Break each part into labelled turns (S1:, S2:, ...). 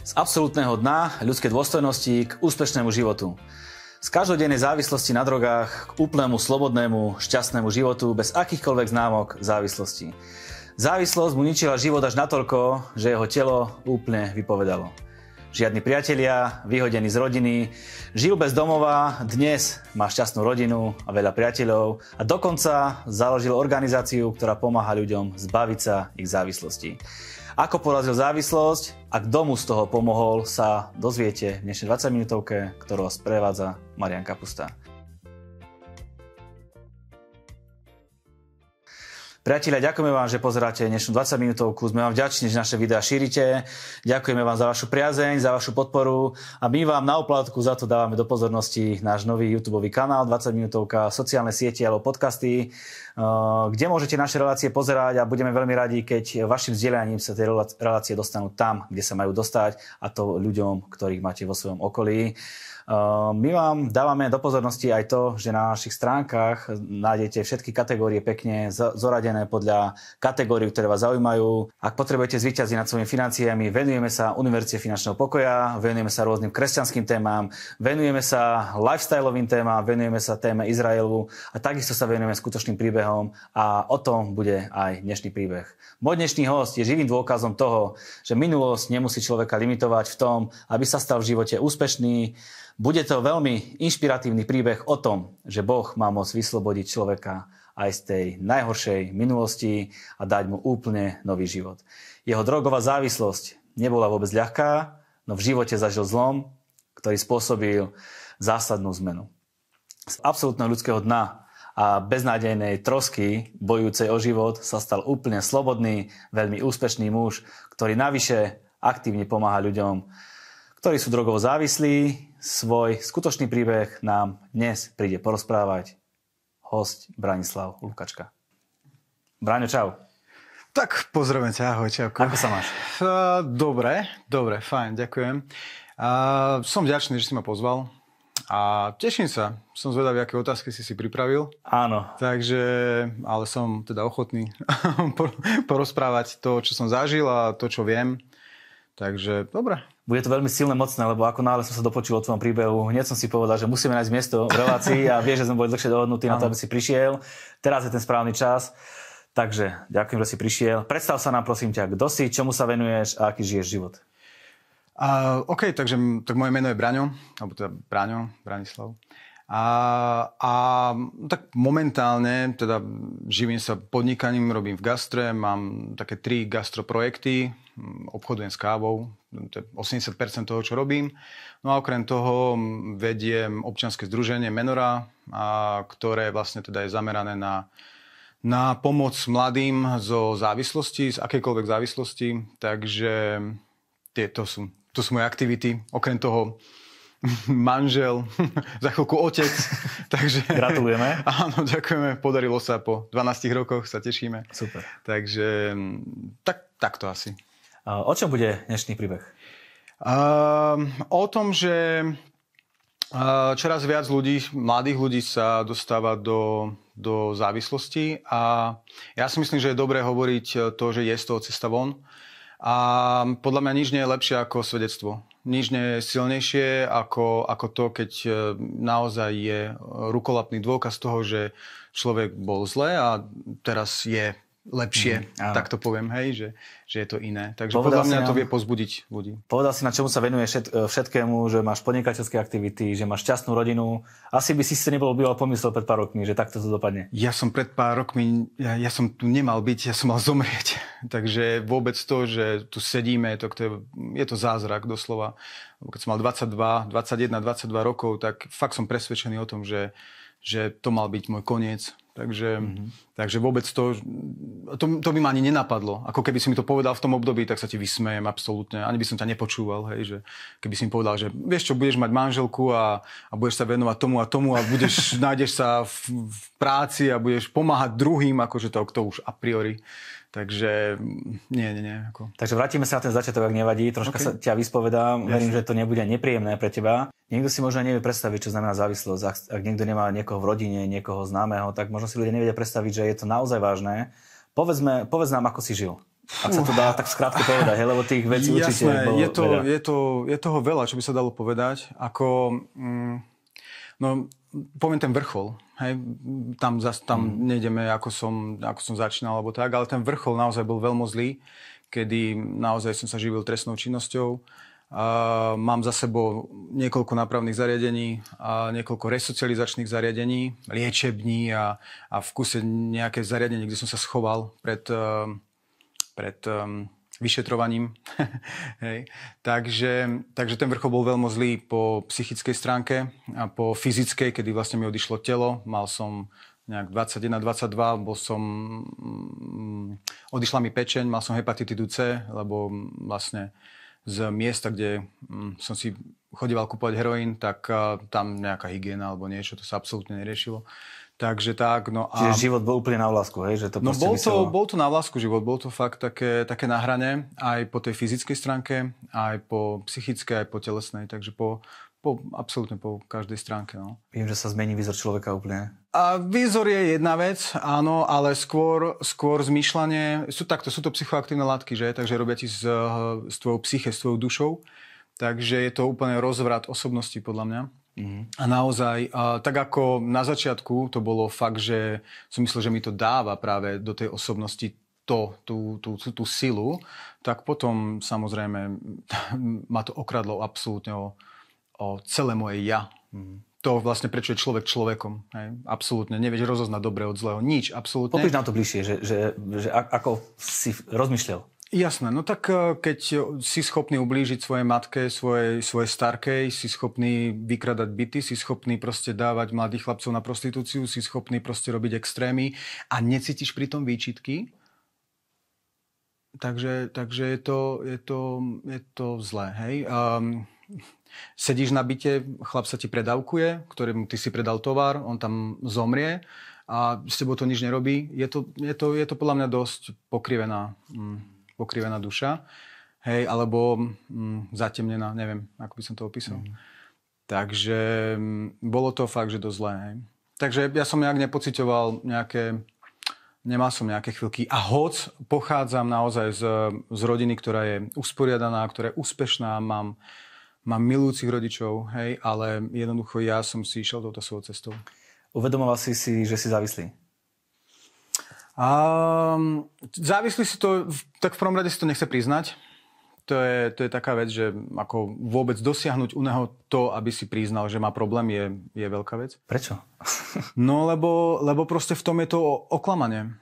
S1: Z absolútneho dna ľudskej dôstojnosti k úspešnému životu. Z každodennej závislosti na drogách k úplnému slobodnému, šťastnému životu bez akýchkoľvek známok závislosti. Závislosť mu ničila život až natoľko, že jeho telo úplne vypovedalo. Žiadni priatelia, vyhodený z rodiny, žil bez domova, dnes má šťastnú rodinu a veľa priateľov a dokonca založil organizáciu, ktorá pomáha ľuďom zbaviť sa ich závislosti. Ako porazil závislosť a kto mu z toho pomohol, sa dozviete v dnešnej 20 minútovke, ktorú vás prevádza Marian Kapusta. Priatelia, ďakujeme vám, že pozeráte dnešnú 20 minútovku. Sme vám vďační, že naše videá šírite. Ďakujeme vám za vašu priazeň, za vašu podporu a my vám na oplatku za to dávame do pozornosti náš nový YouTube kanál 20 minútovka, sociálne siete alebo podcasty, eh, kde môžete naše relácie pozerať a budeme veľmi radi, keď vašim vzdelaním sa tie relácie dostanú tam, kde sa majú dostať a to ľuďom, ktorých máte vo svojom okolí. Ehm, my vám dávame do pozornosti aj to, že na našich stránkach nájdete všetky kategórie pekne zoradené podľa kategórií, ktoré vás zaujímajú. Ak potrebujete zvíťaziť nad svojimi financiami, venujeme sa Univerzite finančného pokoja, venujeme sa rôznym kresťanským témam, venujeme sa lifestyleovým témam, venujeme sa téme Izraelu a takisto sa venujeme skutočným príbehom a o tom bude aj dnešný príbeh. Môj dnešný host je živým dôkazom toho, že minulosť nemusí človeka limitovať v tom, aby sa stal v živote úspešný, bude to veľmi inšpiratívny príbeh o tom, že Boh má moc vyslobodiť človeka aj z tej najhoršej minulosti a dať mu úplne nový život. Jeho drogová závislosť nebola vôbec ľahká, no v živote zažil zlom, ktorý spôsobil zásadnú zmenu. Z absolútneho ľudského dna a beznádejnej trosky bojúcej o život sa stal úplne slobodný, veľmi úspešný muž, ktorý navyše aktívne pomáha ľuďom, ktorí sú drogovo závislí, svoj skutočný príbeh nám dnes príde porozprávať host Branislav Lukačka. Braňo, čau.
S2: Tak, pozdravujem ťa, ahoj, čauko.
S1: Ako sa máš?
S2: Dobre, dobre, fajn, ďakujem. Uh, som vďačný, že si ma pozval a teším sa. Som zvedavý, aké otázky si si pripravil.
S1: Áno.
S2: Takže, ale som teda ochotný porozprávať to, čo som zažil a to, čo viem. Takže, dobre,
S1: bude to veľmi silné, mocné, lebo ako náhle som sa dopočul o tvojom príbehu, hneď som si povedal, že musíme nájsť miesto v relácii a vieš, že sme boli dlhšie dohodnutí na to, aby si prišiel. Teraz je ten správny čas. Takže ďakujem, že si prišiel. Predstav sa nám prosím ťa, kto si, čomu sa venuješ a aký žiješ život.
S2: Uh, OK, takže tak moje meno je Braňo, alebo teda Braňo, Branislav. A, a tak momentálne teda živím sa podnikaním, robím v gastre, mám také tri gastroprojekty, obchodujem s kávou, to je 80% toho, čo robím. No a okrem toho vediem občianske združenie Menora, a, ktoré vlastne teda je zamerané na, na pomoc mladým zo závislosti, z akejkoľvek závislosti. Takže tieto sú, to sú moje aktivity. Okrem toho manžel, za chvíľku otec. Takže,
S1: Gratulujeme.
S2: Áno, ďakujeme. Podarilo sa po 12 rokoch, sa tešíme.
S1: Super.
S2: Takže tak, tak to asi.
S1: O čom bude dnešný príbeh?
S2: Uh, o tom, že uh, čoraz viac ľudí, mladých ľudí sa dostáva do, do závislosti a ja si myslím, že je dobré hovoriť to, že je z toho cesta von. A podľa mňa nič nie je lepšie ako svedectvo nič nie je silnejšie ako, ako to, keď e, naozaj je rukolapný dôkaz toho, že človek bol zle a teraz je lepšie, mm, tak to poviem, hej, že, že je to iné. Takže Povedal podľa mňa nám, to vie pozbudiť ľudí.
S1: Povedal si, na čomu sa venuje všet, všetkému, že máš podnikateľské aktivity, že máš šťastnú rodinu. Asi by si si nebol býval pomyslel pred pár rokmi, že takto to dopadne.
S2: Ja som pred pár rokmi, ja, ja som tu nemal byť, ja som mal zomrieť. Takže vôbec to, že tu sedíme, to, to je, je to zázrak doslova. Keď som mal 22, 21, 22 rokov, tak fakt som presvedčený o tom, že, že to mal byť môj koniec Takže, mm-hmm. takže vôbec to, to, to by ma ani nenapadlo. Ako keby si mi to povedal v tom období, tak sa ti vysmejem absolútne. Ani by som ťa nepočúval, hej, že keby si mi povedal, že vieš čo, budeš mať manželku a, a budeš sa venovať tomu a tomu a budeš, nájdeš sa v, v práci a budeš pomáhať druhým, akože to, to už a priori Takže nie, nie, nie. Ako...
S1: Takže vrátime sa na ten začiatok, ak nevadí. Troška okay. sa ťa vyspovedám. Yes. Verím, že to nebude nepríjemné pre teba. Niekto si možno nevie predstaviť, čo znamená závislosť. Ak, ak niekto nemá niekoho v rodine, niekoho známeho, tak možno si ľudia nevedia predstaviť, že je to naozaj vážne. Povedzme, povedz nám, ako si žil. Ak sa to dá tak skrátke povedať, he, lebo tých vecí Jasné, určite bolo
S2: je, to, je, to, je toho veľa, čo by sa dalo povedať. Ako, mm, no, poviem ten vrchol. Hej, tam, zas, tam mm. nejdeme, ako som, ako som začínal, alebo tak, ale ten vrchol naozaj bol veľmi zlý, kedy naozaj som sa živil trestnou činnosťou. Uh, mám za sebou niekoľko nápravných zariadení, a niekoľko resocializačných zariadení, liečební a, a v kuse nejaké zariadenie, kde som sa schoval pred, uh, pred um, vyšetrovaním. Hej. Takže, takže ten vrchol bol veľmi zlý po psychickej stránke a po fyzickej, kedy vlastne mi odišlo telo. Mal som nejak 21-22, bol som, mm, odišla mi pečeň, mal som hepatitidu C, lebo vlastne z miesta, kde mm, som si chodíval kúpovať heroín, tak tam nejaká hygiena alebo niečo, to sa absolútne neriešilo. Takže tak, no
S1: a... Čiže život bol úplne na vlásku, hej? Že to
S2: no bol to, bol to na vlásku život, bol to fakt také, také na hrane, aj po tej fyzickej stránke, aj po psychickej, aj po telesnej, takže po, po, absolútne po každej stránke. No.
S1: Viem, že sa zmení výzor človeka úplne.
S2: A výzor je jedna vec, áno, ale skôr, skôr zmýšľanie, sú takto, sú to psychoaktívne látky, že? Takže robia ti s, s tvojou psyche, s tvojou dušou. Takže je to úplne rozvrat osobnosti, podľa mňa. Mm-hmm. A naozaj, a, tak ako na začiatku to bolo fakt, že som myslel, že mi to dáva práve do tej osobnosti to, tú, tú, tú, tú silu, tak potom samozrejme ma to okradlo absolútne o, o celé moje ja. Mm. To vlastne prečo je človek človekom. Hej? Absolútne. Nevieš rozoznať dobre od zlého. Nič, absolútne.
S1: Popíš nám to bližšie, že, že, že ako si rozmýšľal.
S2: Jasné, no tak e, keď si schopný ublížiť svojej matke, svojej, svojej starkej, si schopný vykradať byty, si schopný proste dávať mladých chlapcov na prostitúciu, si schopný proste robiť extrémy a necítiš pri tom výčitky, takže, takže je, to, je, to, je to zlé, hej. Um, sedíš na byte, chlap sa ti predávkuje, ktorým ty si predal tovar, on tam zomrie a s tebou to nič nerobí. Je to, je to, je to podľa mňa dosť pokrivená, mm, pokrivená duša. Hej, alebo mm, zatemnená, neviem, ako by som to opísal. Mm. Takže bolo to fakt, že dosť zlé. Hej. Takže ja som nejak nepocitoval nejaké, nemal som nejaké chvíľky. A hoc pochádzam naozaj z, z rodiny, ktorá je usporiadaná, ktorá je úspešná, mám, mám milujúcich rodičov, hej, ale jednoducho ja som si išiel touto svojou cestou.
S1: Uvedomoval si si, že si závislý?
S2: Um, závislý si to, tak v prvom rade si to nechce priznať. To je, to je taká vec, že ako vôbec dosiahnuť u neho to, aby si priznal, že má problém, je, je veľká vec.
S1: Prečo?
S2: no lebo, lebo proste v tom je to oklamanie.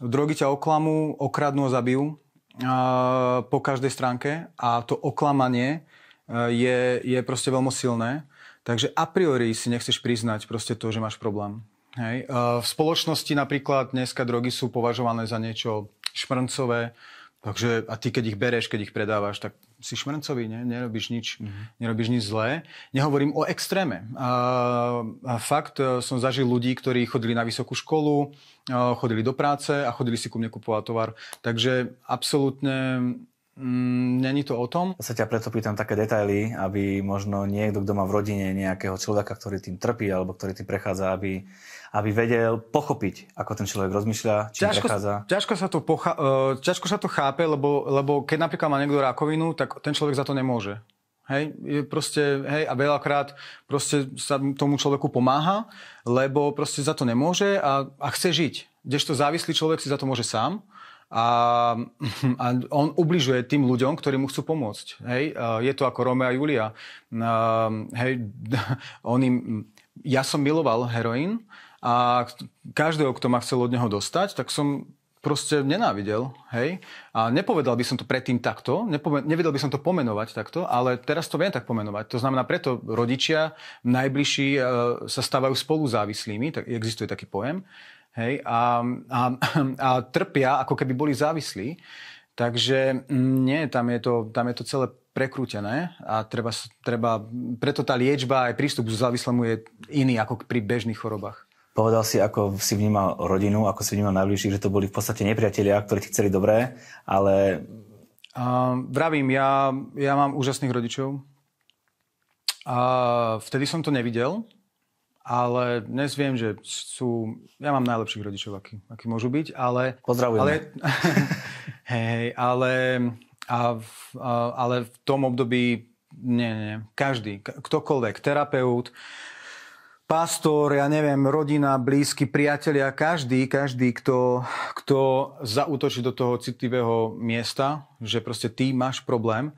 S2: Drogy ťa oklamú, okradnú a zabijú uh, po každej stránke a to oklamanie je, je proste veľmi silné. Takže a priori si nechceš priznať proste to, že máš problém. Hej. V spoločnosti napríklad dneska drogy sú považované za niečo šmrncové, takže a ty keď ich bereš, keď ich predávaš, tak si šmrncový, ne? nerobíš nič, mm-hmm. nerobíš nič zlé. Nehovorím o extréme. A, a fakt e, som zažil ľudí, ktorí chodili na vysokú školu, e, chodili do práce a chodili si ku mne kupovať tovar. Takže absolútne Mm, není to o tom.
S1: Ja sa ťa preto pýtam také detaily, aby možno niekto, kto má v rodine nejakého človeka, ktorý tým trpí alebo ktorý tým prechádza, aby, aby vedel pochopiť, ako ten človek rozmýšľa, či ťažko, prechádza.
S2: Ťažko sa, to pocha- uh, ťažko sa to chápe, lebo, lebo keď napríklad má niekto rakovinu, tak ten človek za to nemôže. Hej, proste, hej, a veľakrát proste sa tomu človeku pomáha, lebo proste za to nemôže a, a chce žiť. Kdežto závislý človek si za to môže sám a, a on ubližuje tým ľuďom, ktorí mu chcú pomôcť. Hej? Je to ako Romeo a Julia. Hej, on im, ja som miloval heroín a každého, kto ma chcel od neho dostať, tak som proste nenávidel, hej. A nepovedal by som to predtým takto, nepome- nevedel by som to pomenovať takto, ale teraz to viem tak pomenovať. To znamená, preto rodičia najbližší e, sa stávajú spolu závislými, tak existuje taký pojem. Hej, a, a, a trpia, ako keby boli závislí. Takže mm, nie, tam je to, tam je to celé prekrútené a treba, treba, preto tá liečba aj prístup k závislému je iný ako pri bežných chorobách.
S1: Povedal si, ako si vnímal rodinu, ako si vnímal najbližších, že to boli v podstate nepriatelia, ktorí ti chceli dobré, ale...
S2: Uh, vravím, ja, ja mám úžasných rodičov. A vtedy som to nevidel, ale dnes viem, že sú... Ja mám najlepších rodičov, akí, akí môžu byť, ale...
S1: Pozdravujem. Ale,
S2: Hej, ale, a, a, ale v tom období nie, nie, každý, ktokoľvek, terapeut, pastor, ja neviem, rodina, blízky, priatelia, každý, každý, kto, kto zautočí do toho citlivého miesta, že proste ty máš problém,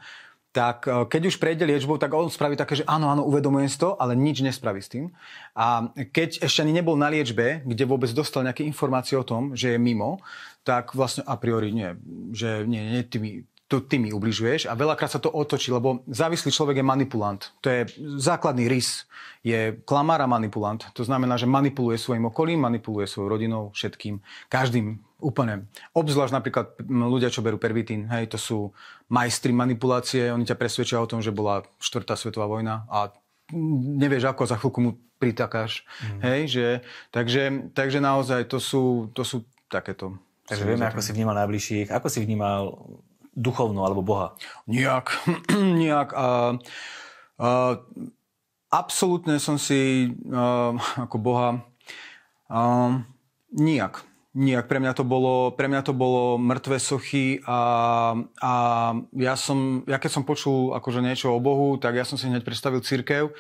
S2: tak e, keď už prejde liečbou, tak on spraví také, že áno, áno, uvedomujem si to, ale nič nespraví s tým. A keď ešte ani nebol na liečbe, kde vôbec dostal nejaké informácie o tom, že je mimo, tak vlastne a priori nie, že nie, nie, ty mi, to ty mi ubližuješ a veľakrát sa to otočí, lebo závislý človek je manipulant. To je základný rys. Je klamár a manipulant. To znamená, že manipuluje svojim okolím, manipuluje svojou rodinou, všetkým, každým úplne. Obzvlášť napríklad ľudia, čo berú pervitín, hej, to sú majstri manipulácie, oni ťa presvedčia o tom, že bola štvrtá svetová vojna a nevieš ako, za chvíľku mu pritakáš. Mm. Hej, že, takže, takže naozaj to sú, to sú takéto.
S1: Takže vieme, ako si vnímal najbližších, ako si vnímal duchovnú alebo Boha?
S2: Nijak. Nijak. A, a, absolútne som si a, ako Boha a, nijak. Nijak. Pre mňa to bolo, pre mňa to bolo mŕtve sochy a, a ja, som, ja keď som počul akože niečo o Bohu, tak ja som si hneď predstavil církev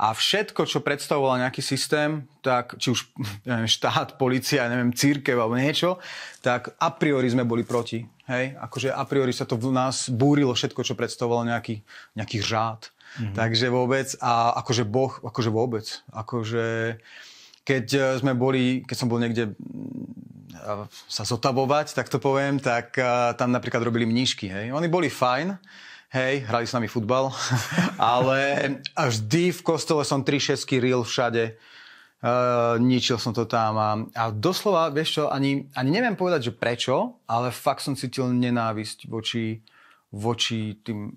S2: a všetko, čo predstavoval nejaký systém, tak či už neviem, štát, policia, neviem, církev alebo niečo, tak a priori sme boli proti. Hej? Akože a priori sa to v nás búrilo všetko, čo predstavovalo nejaký, nejaký řád. Mm-hmm. Takže vôbec, a akože Boh, akože vôbec. Akože keď sme boli, keď som bol niekde sa zotavovať, tak to poviem, tak tam napríklad robili mníšky. Hej? Oni boli fajn, hej, hrali s nami futbal, ale vždy v kostole som tri šesky ril všade. Uh, ničil som to tam a, a doslova, vieš čo, ani, ani neviem povedať, že prečo, ale fakt som cítil nenávisť voči, voči tým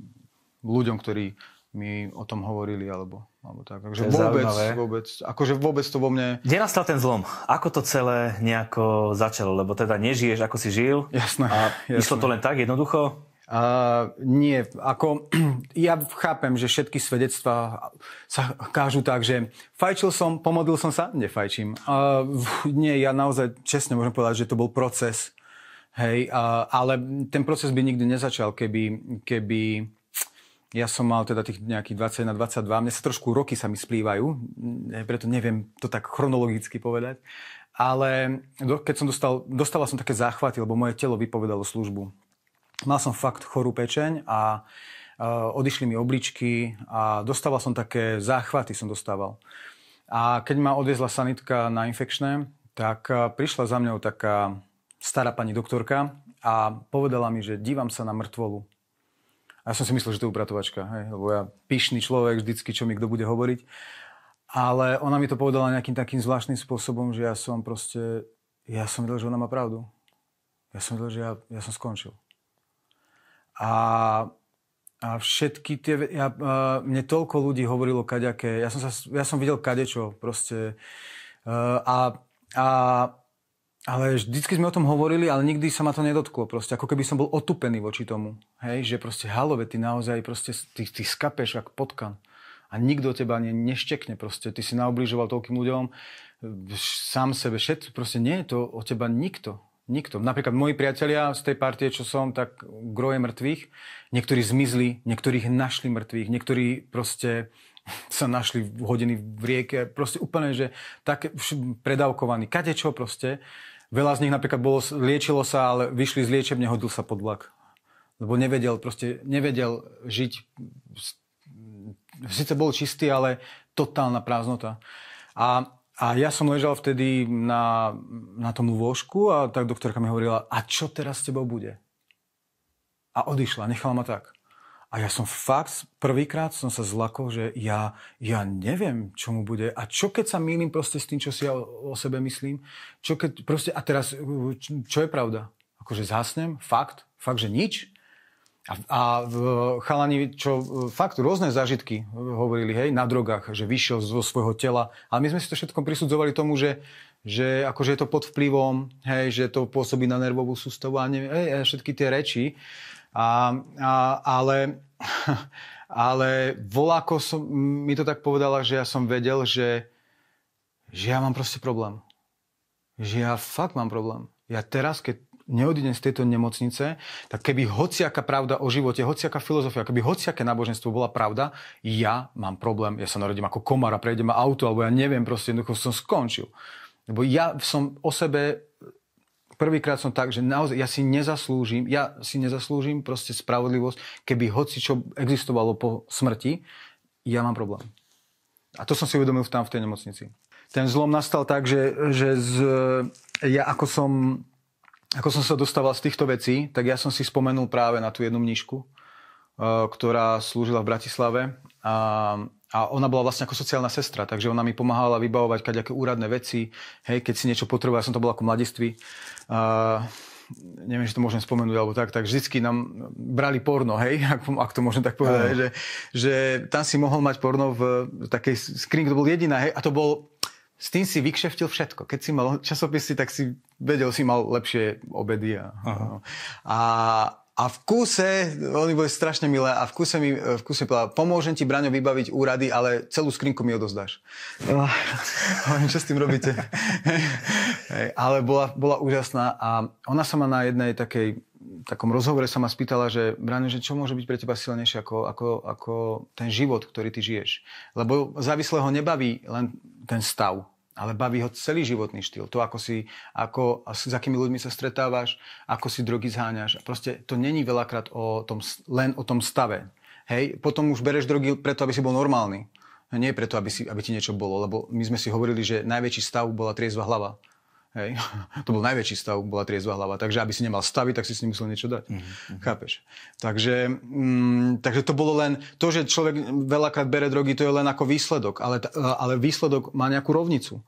S2: ľuďom, ktorí mi o tom hovorili, alebo, alebo tak. Takže vôbec, vôbec, akože vôbec to vo mne...
S1: Kde nastal ten zlom? Ako to celé nejako začalo? Lebo teda nežiješ, ako si žil.
S2: Jasné.
S1: A jasné. išlo to len tak jednoducho?
S2: Uh, nie, ako ja chápem, že všetky svedectvá sa kážu tak, že fajčil som, pomodlil som sa, nefajčím. Uh, nie, ja naozaj čestne môžem povedať, že to bol proces. Hej, uh, ale ten proces by nikdy nezačal, keby, keby ja som mal teda tých nejakých 20 na 22, mne sa trošku roky sa mi splývajú, preto neviem to tak chronologicky povedať. Ale keď som dostal, dostala som také záchvaty, lebo moje telo vypovedalo službu Mal som fakt chorú pečeň a odišli mi obličky a dostával som také záchvaty som dostával. A keď ma odviezla sanitka na infekčné, tak prišla za mňou taká stará pani doktorka a povedala mi, že dívam sa na mŕtvolu. A ja som si myslel, že to je upratovačka, hej, lebo ja pyšný človek, vždycky, čo mi kto bude hovoriť. Ale ona mi to povedala nejakým takým zvláštnym spôsobom, že ja som proste, ja som vedel, že ona má pravdu. Ja som vedel, že ja, ja som skončil. A, a všetky tie... Ja, mne toľko ľudí hovorilo kaďaké. Ja som, sa, ja som videl kadečo proste. A, a, ale vždycky sme o tom hovorili, ale nikdy sa ma to nedotklo. Proste ako keby som bol otupený voči tomu. Hej, že proste halove, ty naozaj proste, ty, ty skapeš ako potkan. A nikto teba ne, neštekne proste. Ty si naobližoval toľkým ľuďom, sám sebe, všetko. Proste nie je to o teba nikto. Nikto. Napríklad moji priatelia z tej partie, čo som, tak groje mŕtvych. Niektorí zmizli, niektorých našli mŕtvych, niektorí proste sa našli hodiny v rieke. Proste úplne, že tak predávkovaní. Kadečo proste. Veľa z nich napríklad bolo, liečilo sa, ale vyšli z liečebne, hodil sa pod vlak. Lebo nevedel, proste nevedel žiť. Sice bol čistý, ale totálna prázdnota. A a ja som ležal vtedy na, na tom lôžku a tak doktorka mi hovorila, a čo teraz s tebou bude? A odišla, nechala ma tak. A ja som fakt, prvýkrát som sa zlakol, že ja, ja neviem, čo mu bude. A čo keď sa mýlim proste s tým, čo si ja o, o sebe myslím? Čo keď proste, a teraz, čo je pravda? Akože zhasnem? Fakt? Fakt, že nič? A, a chalani, čo fakt rôzne zážitky hovorili, hej, na drogách, že vyšiel zo svojho tela. Ale my sme si to všetko prisudzovali tomu, že, že akože je to pod vplyvom, hej, že to pôsobí na nervovú sústavu a neviem, hej, všetky tie reči. A, a, ale, ale voláko som, mi to tak povedala, že ja som vedel, že, že ja mám proste problém. Že ja fakt mám problém. Ja teraz, keď neodídem z tejto nemocnice, tak keby hociaká pravda o živote, hociaká filozofia, keby hociaké náboženstvo bola pravda, ja mám problém, ja sa narodím ako komara, prejdem ma auto, alebo ja neviem, proste jednoducho som skončil. Lebo ja som o sebe prvýkrát som tak, že naozaj ja si nezaslúžim, ja si nezaslúžim proste spravodlivosť, keby hoci čo existovalo po smrti, ja mám problém. A to som si uvedomil tam v tej nemocnici. Ten zlom nastal tak, že, že z, ja ako som, ako som sa dostával z týchto vecí, tak ja som si spomenul práve na tú jednu mníšku, uh, ktorá slúžila v Bratislave a, a ona bola vlastne ako sociálna sestra, takže ona mi pomáhala vybavovať kaďaké úradné veci, hej, keď si niečo potreboval, ja som to bol ako mladiství. Uh, neviem, či to môžem spomenúť alebo tak, tak vždycky nám brali porno, hej, ak, ak to môžem tak povedať, že, že tam si mohol mať porno v takej skrinke, to bol jediná, hej, a to bol s tým si vykšeftil všetko. Keď si mal časopisy, tak si vedel, si mal lepšie obedy. A, a, a v kúse, oni boli strašne milé, a v kúse mi v kúse povedala, pomôžem ti, Braňo, vybaviť úrady, ale celú skrinku mi odozdáš. Hovorím, čo s tým robíte? ale bola, bola úžasná a ona sa ma na jednej takej takom rozhovore sa ma spýtala, že Brane, že čo môže byť pre teba silnejšie ako, ako, ako ten život, ktorý ty žiješ. Lebo závislého nebaví len ten stav, ale baví ho celý životný štýl. To, ako si, ako, s akými ľuďmi sa stretávaš, ako si drogy zháňaš. Proste to není veľakrát o tom, len o tom stave. Hej, potom už bereš drogy preto, aby si bol normálny. Nie preto, aby, si, aby ti niečo bolo, lebo my sme si hovorili, že najväčší stav bola triezva hlava. Hej. To bol najväčší stav, bola triezva hlava. Takže aby si nemal stavy, tak si s ním musel niečo dať. Mm-hmm. Chápeš? Takže, mm, takže to bolo len, to, že človek veľakrát bere drogy, to je len ako výsledok. Ale, ale výsledok má nejakú rovnicu.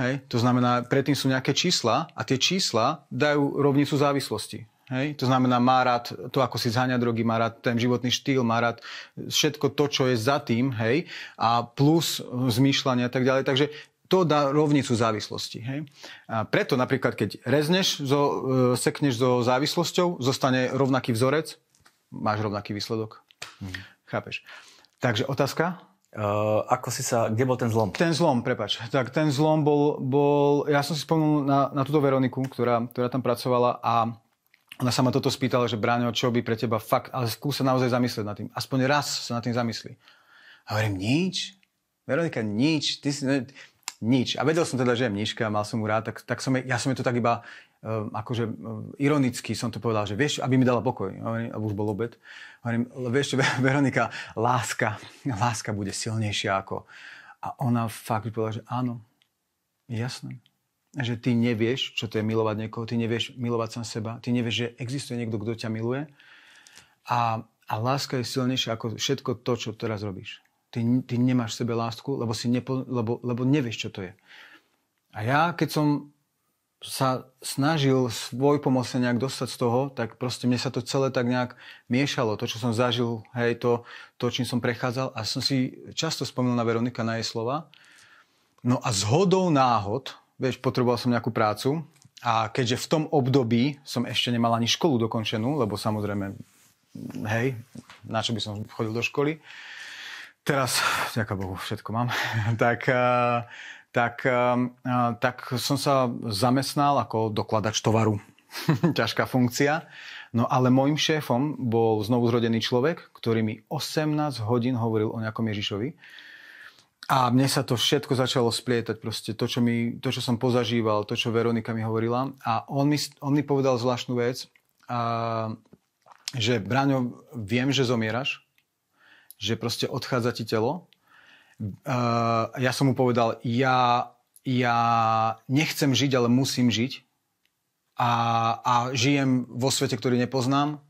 S2: Hej? To znamená, predtým sú nejaké čísla a tie čísla dajú rovnicu závislosti. Hej? To znamená, má rád to, ako si zháňa drogy, má rád ten životný štýl, má rád všetko to, čo je za tým, hej? a plus zmýšľanie a tak ďalej. Takže to dá rovnicu závislosti. Hej? A preto napríklad, keď rezneš, zo, e, sekneš so závislosťou, zostane rovnaký vzorec, máš rovnaký výsledok. Hmm. Chápeš? Takže otázka?
S1: Uh, ako si sa, kde bol ten zlom?
S2: Ten zlom, prepač. Tak ten zlom bol, bol ja som si spomenul na, na túto Veroniku, ktorá, ktorá tam pracovala a ona sa ma toto spýtala, že Bráňo, čo by pre teba fakt, ale skúsa naozaj zamyslieť nad tým. Aspoň raz sa nad tým zamyslí. A hovorím, nič? Veronika, nič. Ty si, nič. A vedel som teda, že je mniška, mal som mu rád, tak, tak som, ja som je to tak iba uh, akože uh, ironicky som to povedal, že vieš, aby mi dala pokoj. A už bol obed. Hovorím, vieš Veronika, láska, láska bude silnejšia ako... A ona fakt povedala, že áno, jasné. Že ty nevieš, čo to je milovať niekoho, ty nevieš milovať sám seba, ty nevieš, že existuje niekto, kto ťa miluje. A, a láska je silnejšia ako všetko to, čo teraz robíš. Ty, ty nemáš v sebe lásku, lebo, si nepo, lebo, lebo nevieš, čo to je. A ja, keď som sa snažil svoj pomocne nejak dostať z toho, tak proste mne sa to celé tak nejak miešalo. To, čo som zažil, hej, to, to čím som prechádzal. A som si často spomínal na Veronika, na jej slova. No a z hodou náhod, vieš, potreboval som nejakú prácu a keďže v tom období som ešte nemal ani školu dokončenú, lebo samozrejme, hej, na čo by som chodil do školy, Teraz, ďaká Bohu, všetko mám. tak, eh, tak, eh, tak som sa zamestnal ako dokladač tovaru. Ťažká funkcia. No ale môjim šéfom bol znovu zrodený človek, ktorý mi 18 hodín hovoril o nejakom Ježišovi. A mne sa to všetko začalo splietať, proste to, čo, mi, to, čo som pozažíval, to, čo Veronika mi hovorila. A on mi, on mi povedal zvláštnu vec, a, že Braňo, viem, že zomieraš, že proste odchádza ti telo. Uh, ja som mu povedal, ja, ja nechcem žiť, ale musím žiť. A, a žijem vo svete, ktorý nepoznám.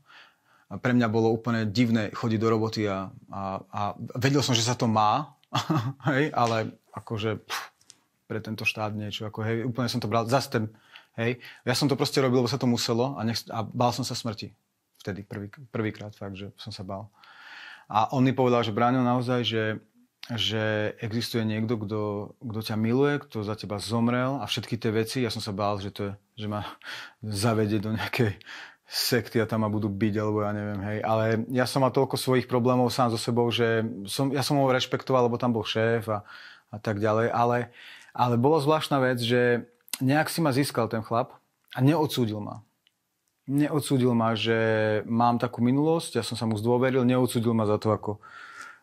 S2: A pre mňa bolo úplne divné chodiť do roboty a, a, a vedel som, že sa to má, hej, ale akože pff, pre tento štát niečo, ako hej, úplne som to bral, zase ten, hej, ja som to proste robil, lebo sa to muselo a, nech, a bál som sa smrti. Vtedy, prvý, prvýkrát fakt, že som sa bál. A on mi povedal, že Bráňo naozaj, že, že existuje niekto, kto, kto ťa miluje, kto za teba zomrel a všetky tie veci, ja som sa bál, že, to je, že ma zavedie do nejakej sekty a tam ma budú byť, alebo ja neviem, hej. Ale ja som mal toľko svojich problémov sám so sebou, že som, ja som ho rešpektoval, lebo tam bol šéf a, a tak ďalej. Ale, ale bolo zvláštna vec, že nejak si ma získal ten chlap a neodsúdil ma. Neodsúdil ma, že mám takú minulosť, ja som sa mu zdôveril, neodsúdil ma za to, ako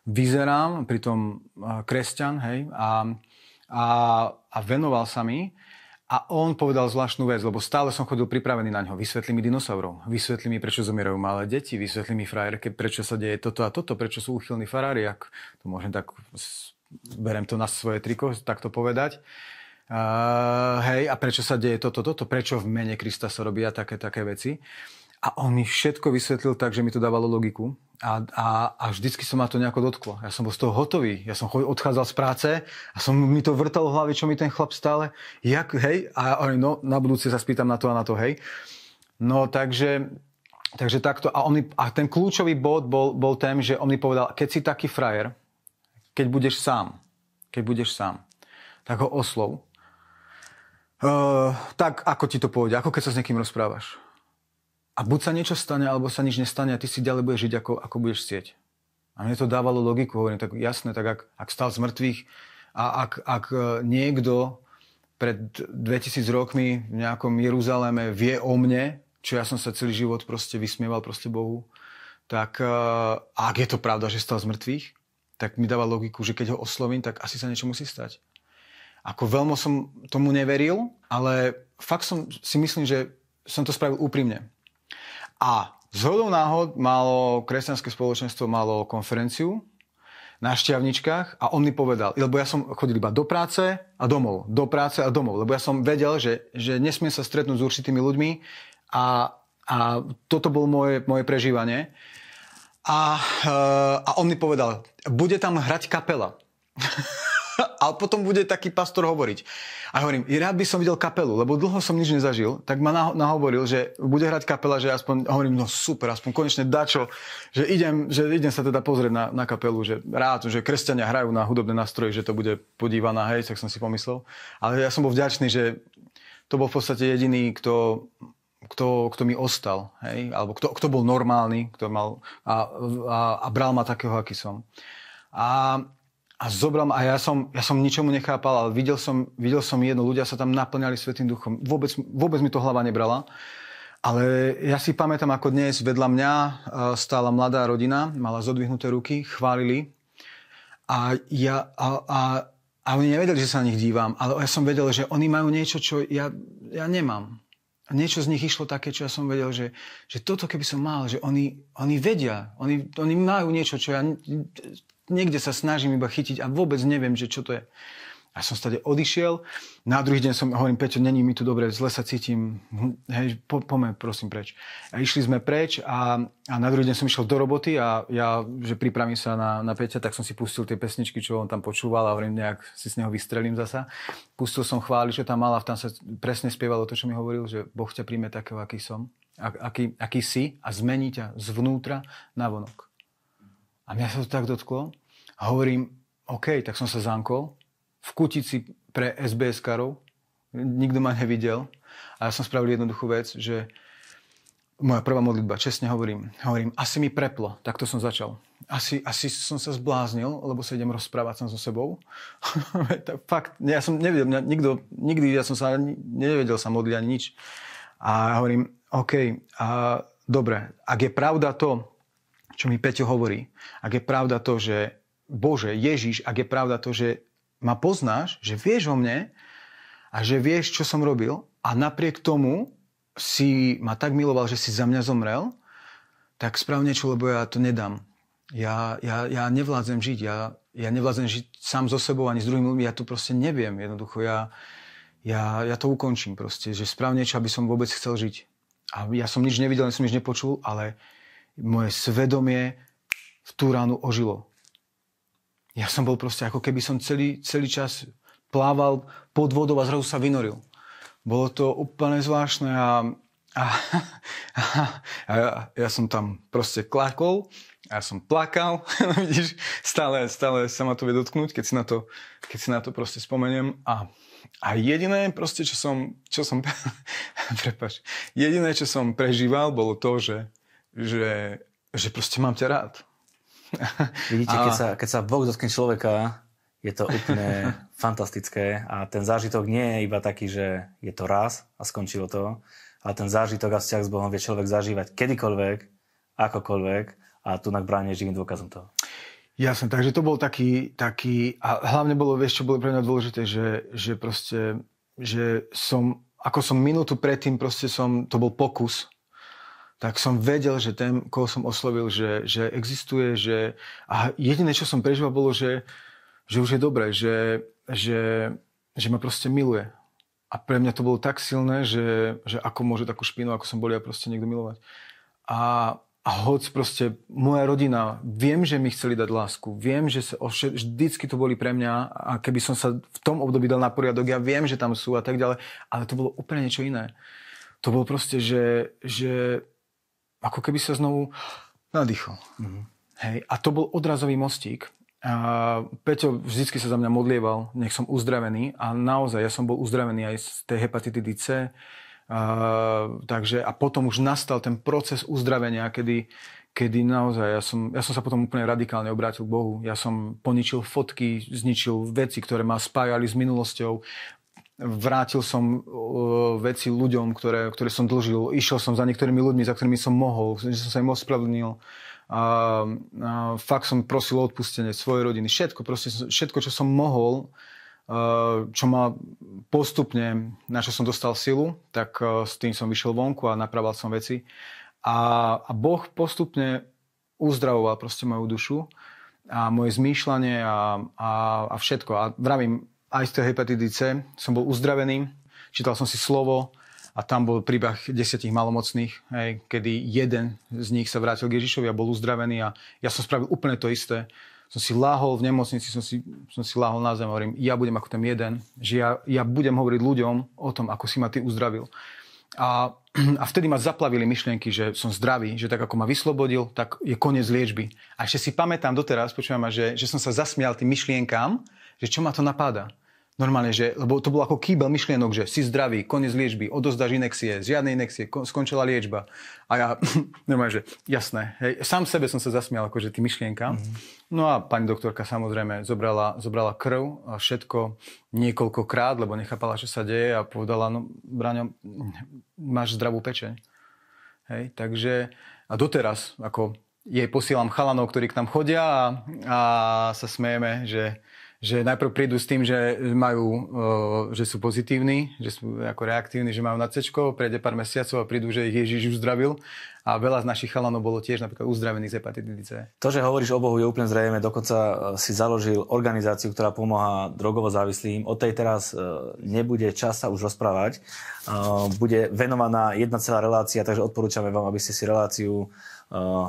S2: vyzerám, pritom kresťan, hej, a, a, a venoval sa mi. A on povedal zvláštnu vec, lebo stále som chodil pripravený na ňo. Vysvetlí mi dinosaurov, vysvetlí mi, prečo zomierajú malé deti, vysvetlí mi frajerke, prečo sa deje toto a toto, prečo sú uchylní farári, ak to môžem tak, berem to na svoje triko, tak to povedať. Uh, hej, a prečo sa deje toto, toto, prečo v mene Krista sa robia také, také veci. A on mi všetko vysvetlil tak, že mi to dávalo logiku. A, a, a vždycky sa ma to nejako dotklo. Ja som bol z toho hotový. Ja som odchádzal z práce a som mi to vrtal v hlave, čo mi ten chlap stále. Jak, hej? A ja, no, na budúce sa spýtam na to a na to, hej? No, takže, takže takto. A, on a ten kľúčový bod bol, bol ten, že on mi povedal, keď si taký frajer, keď budeš sám, keď budeš sám, tak ho oslov. Uh, tak, ako ti to pôjde, ako keď sa s niekým rozprávaš a buď sa niečo stane, alebo sa nič nestane a ty si ďalej budeš žiť, ako, ako budeš chcieť. A mne to dávalo logiku, hovorím, tak jasné, tak ak, ak stal z mŕtvych a ak, ak e, niekto pred 2000 rokmi v nejakom Jeruzaleme vie o mne, čo ja som sa celý život proste vysmieval proste Bohu, tak uh, ak je to pravda, že stal z mŕtvych, tak mi dáva logiku, že keď ho oslovím, tak asi sa niečo musí stať. Ako veľmi som tomu neveril, ale fakt som si myslím, že som to spravil úprimne. A z hodou náhod malo kresťanské spoločenstvo malo konferenciu na šťavničkách a on mi povedal, lebo ja som chodil iba do práce a domov, do práce a domov, lebo ja som vedel, že, že nesmiem sa stretnúť s určitými ľuďmi a, a toto bolo moje, moje prežívanie. A, a on mi povedal, bude tam hrať kapela. a potom bude taký pastor hovoriť. A hovorím, rád by som videl kapelu, lebo dlho som nič nezažil, tak ma nahovoril, že bude hrať kapela, že aspoň, hovorím, no super, aspoň konečne dačo, že idem, že idem sa teda pozrieť na, na kapelu, že rád, že kresťania hrajú na hudobné nástroje, že to bude podívaná, hej, tak som si pomyslel. Ale ja som bol vďačný, že to bol v podstate jediný, kto kto, kto mi ostal, hej? alebo kto, kto bol normálny, kto mal a, a, a bral ma takého, aký som. A a zobral a ja som, ja som ničomu nechápal, ale videl som, videl som jedno, ľudia sa tam naplňali Svetým duchom. Vôbec, vôbec mi to hlava nebrala. Ale ja si pamätám, ako dnes vedľa mňa e, stála mladá rodina, mala zodvihnuté ruky, chválili. A, ja, a, a, a oni nevedeli, že sa na nich dívam, ale ja som vedel, že oni majú niečo, čo ja, ja nemám. Niečo z nich išlo také, čo ja som vedel, že, že toto keby som mal, že oni, oni vedia, oni, oni majú niečo, čo ja niekde sa snažím iba chytiť a vôbec neviem, že čo to je. A som stade odišiel. Na druhý deň som hovorím, Peťo, není mi tu dobre, zle sa cítim, hej, po, poďme prosím preč. A išli sme preč a, a na druhý deň som išiel do roboty a ja, že pripravím sa na, na Peťa, tak som si pustil tie pesničky, čo on tam počúval a hovorím, nejak si z neho vystrelím zasa. Pustil som chváli, čo tam mal a tam sa presne spievalo to, čo mi hovoril, že Boh ťa príjme takého, aký som, aký, aký si a zmení ťa zvnútra na vonok. A mňa sa to tak dotklo. A hovorím, OK, tak som sa zankol v kutici pre SBS karov. Nikto ma nevidel. A ja som spravil jednoduchú vec, že moja prvá modlitba, čestne hovorím, hovorím, asi mi preplo, tak to som začal. Asi, asi som sa zbláznil, lebo sa idem rozprávať som so sebou. Fakt, ja som nevedel, nikto, nikdy ja som sa nevedel sa modliť ani nič. A hovorím, OK, a, dobre, ak je pravda to, čo mi Peťo hovorí. Ak je pravda to, že Bože, Ježiš, ak je pravda to, že ma poznáš, že vieš o mne a že vieš, čo som robil a napriek tomu si ma tak miloval, že si za mňa zomrel, tak sprav niečo, lebo ja to nedám. Ja, ja, ja nevládzem žiť, ja, ja nevládzem žiť sám so sebou ani s druhými ľuďmi, ja to proste neviem. Jednoducho ja, ja, ja to ukončím proste, že sprav niečo, aby som vôbec chcel žiť. A ja som nič nevidel, som nič nepočul, ale moje svedomie v tú ránu ožilo. Ja som bol proste ako keby som celý, celý čas plával pod vodou a zrazu sa vynoril. Bolo to úplne zvláštne a, a, a, a ja, ja som tam proste klakol, ja som plakal, vidíš, stále, stále sa ma to vie dotknúť, keď si na to, keď si na to proste spomeniem a, a jediné proste, čo som, čo som, prepač, jediné, čo som prežíval, bolo to, že že, že proste mám ťa rád.
S1: Vidíte, a... keď, sa, keď sa Boh dotkne človeka, Je to úplne fantastické a ten zážitok nie je iba taký, že je to raz a skončilo to, ale ten zážitok a vzťah s Bohom vie človek zažívať kedykoľvek, akokoľvek a tu na bráne živým dôkazom toho.
S2: Jasne, takže to bol taký, taký a hlavne bolo, vieš, čo bolo pre mňa dôležité, že, že proste, že som, ako som minútu predtým proste som, to bol pokus, tak som vedel, že ten, koho som oslovil, že, že existuje, že a jediné, čo som prežíval, bolo, že, že už je dobré, že, že, že ma proste miluje. A pre mňa to bolo tak silné, že, že ako môže takú špinu, ako som bol ja proste niekto milovať. A, a hoď proste moja rodina, viem, že mi chceli dať lásku, viem, že sa, vždycky to boli pre mňa a keby som sa v tom období dal na poriadok, ja viem, že tam sú a tak ďalej, ale to bolo úplne niečo iné. To bolo proste, že, že ako keby sa znovu nadýchol. Mm-hmm. Hej, a to bol odrazový mostík, a Peťo vždycky sa za mňa modlieval, nech som uzdravený a naozaj ja som bol uzdravený aj z tej hepatitidy C. A, takže, a potom už nastal ten proces uzdravenia, kedy, kedy naozaj ja som, ja som sa potom úplne radikálne obrátil k Bohu. Ja som poničil fotky, zničil veci, ktoré ma spájali s minulosťou. Vrátil som uh, veci ľuďom, ktoré, ktoré som dlžil. Išiel som za niektorými ľuďmi, za ktorými som mohol, že som sa im ospravedlnil a, a fakt som prosil o odpustenie svojej rodiny, všetko, proste, všetko, čo som mohol, čo ma postupne, na čo som dostal silu, tak s tým som vyšiel vonku a napravil som veci. A, a Boh postupne uzdravoval proste moju dušu a moje zmýšľanie a, a, a všetko. A vravím, aj z tej hepatitidy C som bol uzdravený, čítal som si slovo, a tam bol príbeh desiatich malomocných, hej, kedy jeden z nich sa vrátil k Ježišovi a bol uzdravený a ja som spravil úplne to isté. Som si láhol v nemocnici, som si, som si láhol na zem a hovorím, ja budem ako ten jeden, že ja, ja budem hovoriť ľuďom o tom, ako si ma ty uzdravil. A, a vtedy ma zaplavili myšlienky, že som zdravý, že tak ako ma vyslobodil, tak je koniec liečby. A ešte si pamätám doteraz, ma, že, že som sa zasmial tým myšlienkám, že čo ma to napáda. Normálne, že, lebo to bolo ako kýbel myšlienok, že si zdravý, koniec liečby, odozdáš inekcie, žiadne inekcie, skončila liečba. A ja, normálne, že jasné, hej, sám sebe som sa zasmial akože tým myšlienkam. Mm-hmm. No a pani doktorka samozrejme zobrala, zobrala krv a všetko niekoľkokrát, lebo nechápala, čo sa deje a povedala, no Braňo, máš zdravú pečeň. Hej, takže a doteraz, ako jej posielam chalanov, ktorí k nám chodia a, a sa smejeme, že že najprv prídu s tým, že majú, že sú pozitívni, že sú ako reaktívni, že majú na C, prejde pár mesiacov a prídu, že ich Ježiš uzdravil. A veľa z našich chalanov bolo tiež napríklad uzdravených z hepatitidy C.
S1: To, že hovoríš o Bohu, je úplne zrejme. Dokonca e, si založil organizáciu, ktorá pomáha drogovo závislým. O tej teraz e, nebude čas už rozprávať. E, bude venovaná jedna celá relácia, takže odporúčame vám, aby ste si reláciu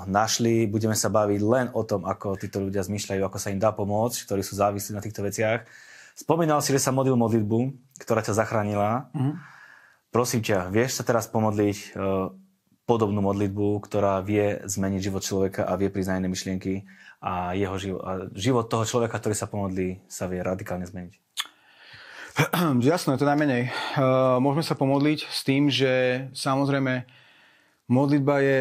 S1: našli. Budeme sa baviť len o tom, ako títo ľudia zmyšľajú, ako sa im dá pomôcť, ktorí sú závislí na týchto veciach. Spomínal si, že sa modlil modlitbu, ktorá ťa zachránila. Mm-hmm. Prosím ťa, vieš sa teraz pomodliť podobnú modlitbu, ktorá vie zmeniť život človeka a vie priznať myšlienky a jeho život, a život toho človeka, ktorý sa pomodlí, sa vie radikálne zmeniť.
S2: Jasné, to najmenej. Môžeme sa pomodliť s tým, že samozrejme Modlitba je,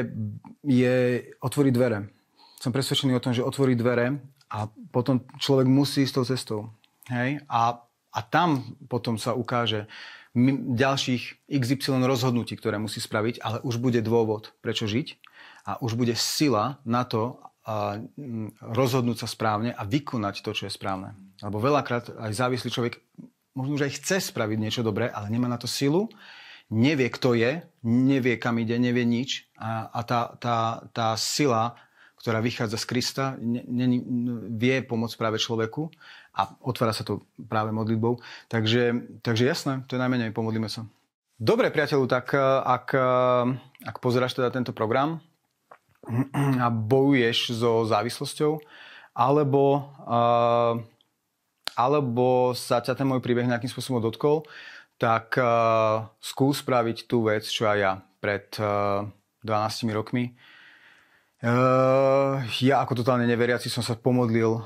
S2: je otvoriť dvere. Som presvedčený o tom, že otvorí dvere a potom človek musí ísť tou cestou. Hej? A, a tam potom sa ukáže ďalších XY rozhodnutí, ktoré musí spraviť, ale už bude dôvod, prečo žiť a už bude sila na to a, rozhodnúť sa správne a vykonať to, čo je správne. Lebo veľakrát aj závislý človek možno už aj chce spraviť niečo dobré, ale nemá na to silu nevie, kto je, nevie, kam ide, nevie nič a, a tá, tá, tá sila, ktorá vychádza z Krista, ne, ne, vie pomôcť práve človeku a otvára sa to práve modlitbou. Takže, takže jasné, to je najmenej, pomodlíme sa. Dobre, priateľu, tak eh, ak, eh, ak pozeráš teda tento program a bojuješ so závislosťou, alebo, uh, alebo sa ťa ten môj príbeh nejakým spôsobom dotkol, tak uh, skús spraviť tú vec, čo aj ja pred uh, eh, 12 rokmi. Uh, ja ako totálne neveriaci som sa pomodlil.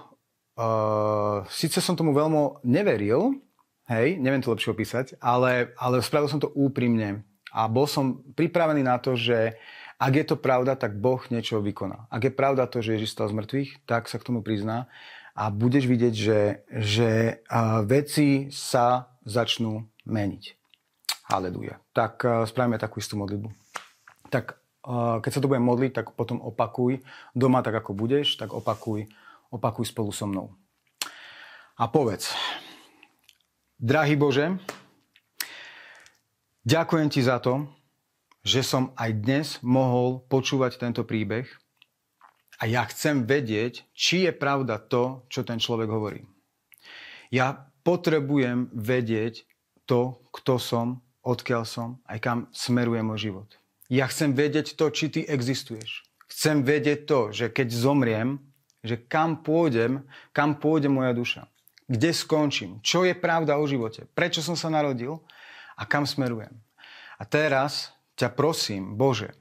S2: Uh, Sice som tomu veľmi neveril, hej, neviem to lepšie opísať, ale, ale spravil som to úprimne. A bol som pripravený na to, že ak je to pravda, tak Boh niečo vykoná. Ak je pravda to, že Ježiš stal z mŕtvych, tak sa k tomu prizná. a budeš vidieť, že, že veci sa začnú meniť. Haleluja. Tak spravíme takú istú modlitbu. Tak keď sa to budem modliť, tak potom opakuj. Doma, tak ako budeš, tak opakuj, opakuj spolu so mnou. A povedz, drahý Bože, ďakujem ti za to, že som aj dnes mohol počúvať tento príbeh a ja chcem vedieť, či je pravda to, čo ten človek hovorí. Ja potrebujem vedieť to, kto som, odkiaľ som, aj kam smeruje môj život. Ja chcem vedieť to, či ty existuješ. Chcem vedieť to, že keď zomriem, že kam pôjdem, kam pôjde moja duša. Kde skončím? Čo je pravda o živote? Prečo som sa narodil? A kam smerujem? A teraz ťa prosím, Bože,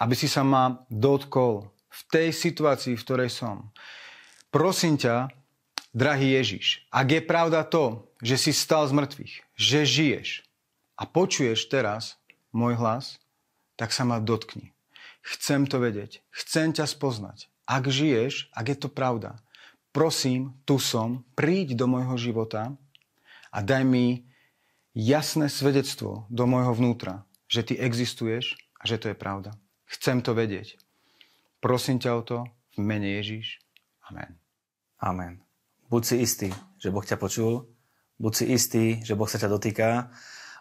S2: aby si sa ma dotkol v tej situácii, v ktorej som. Prosím ťa, drahý Ježiš, ak je pravda to, že si stal z mŕtvych, že žiješ a počuješ teraz môj hlas, tak sa ma dotkni. Chcem to vedieť. Chcem ťa spoznať. Ak žiješ, ak je to pravda, prosím, tu som, príď do môjho života a daj mi jasné svedectvo do môjho vnútra, že ty existuješ a že to je pravda. Chcem to vedieť. Prosím ťa o to v mene Ježíš. Amen.
S1: Amen. Buď si istý, že Boh ťa počul. Buď si istý, že Boh sa ťa dotýka.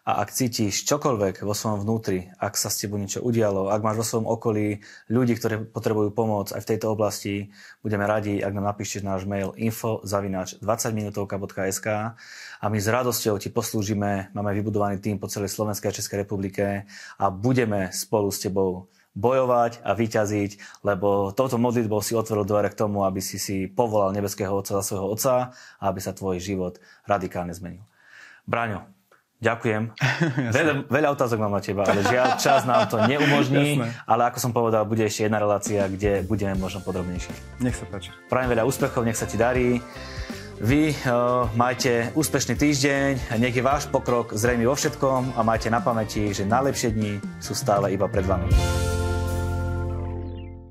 S1: A ak cítiš čokoľvek vo svojom vnútri, ak sa s tebou niečo udialo, ak máš vo svojom okolí ľudí, ktorí potrebujú pomoc aj v tejto oblasti, budeme radi, ak nám napíšeš náš mail info 20 minutovka.sk a my s radosťou ti poslúžime. Máme vybudovaný tým po celej Slovenskej a Českej republike a budeme spolu s tebou bojovať a vyťaziť, lebo touto modlitbou si otvoril dvere k tomu, aby si si povolal nebeského Otca za svojho Otca a aby sa tvoj život radikálne zmenil. Braňo, Ďakujem. veľa, veľa otázok mám na teba, ale žiaľ, čas nám to neumožní, Jasné. ale ako som povedal, bude ešte jedna relácia, kde budeme možno podrobnejšie.
S2: Nech sa páči.
S1: Prajem veľa úspechov, nech sa ti darí. Vy uh, majte úspešný týždeň, nech je váš pokrok zrejmy vo všetkom a majte na pamäti, že najlepšie dni sú stále iba pred vami.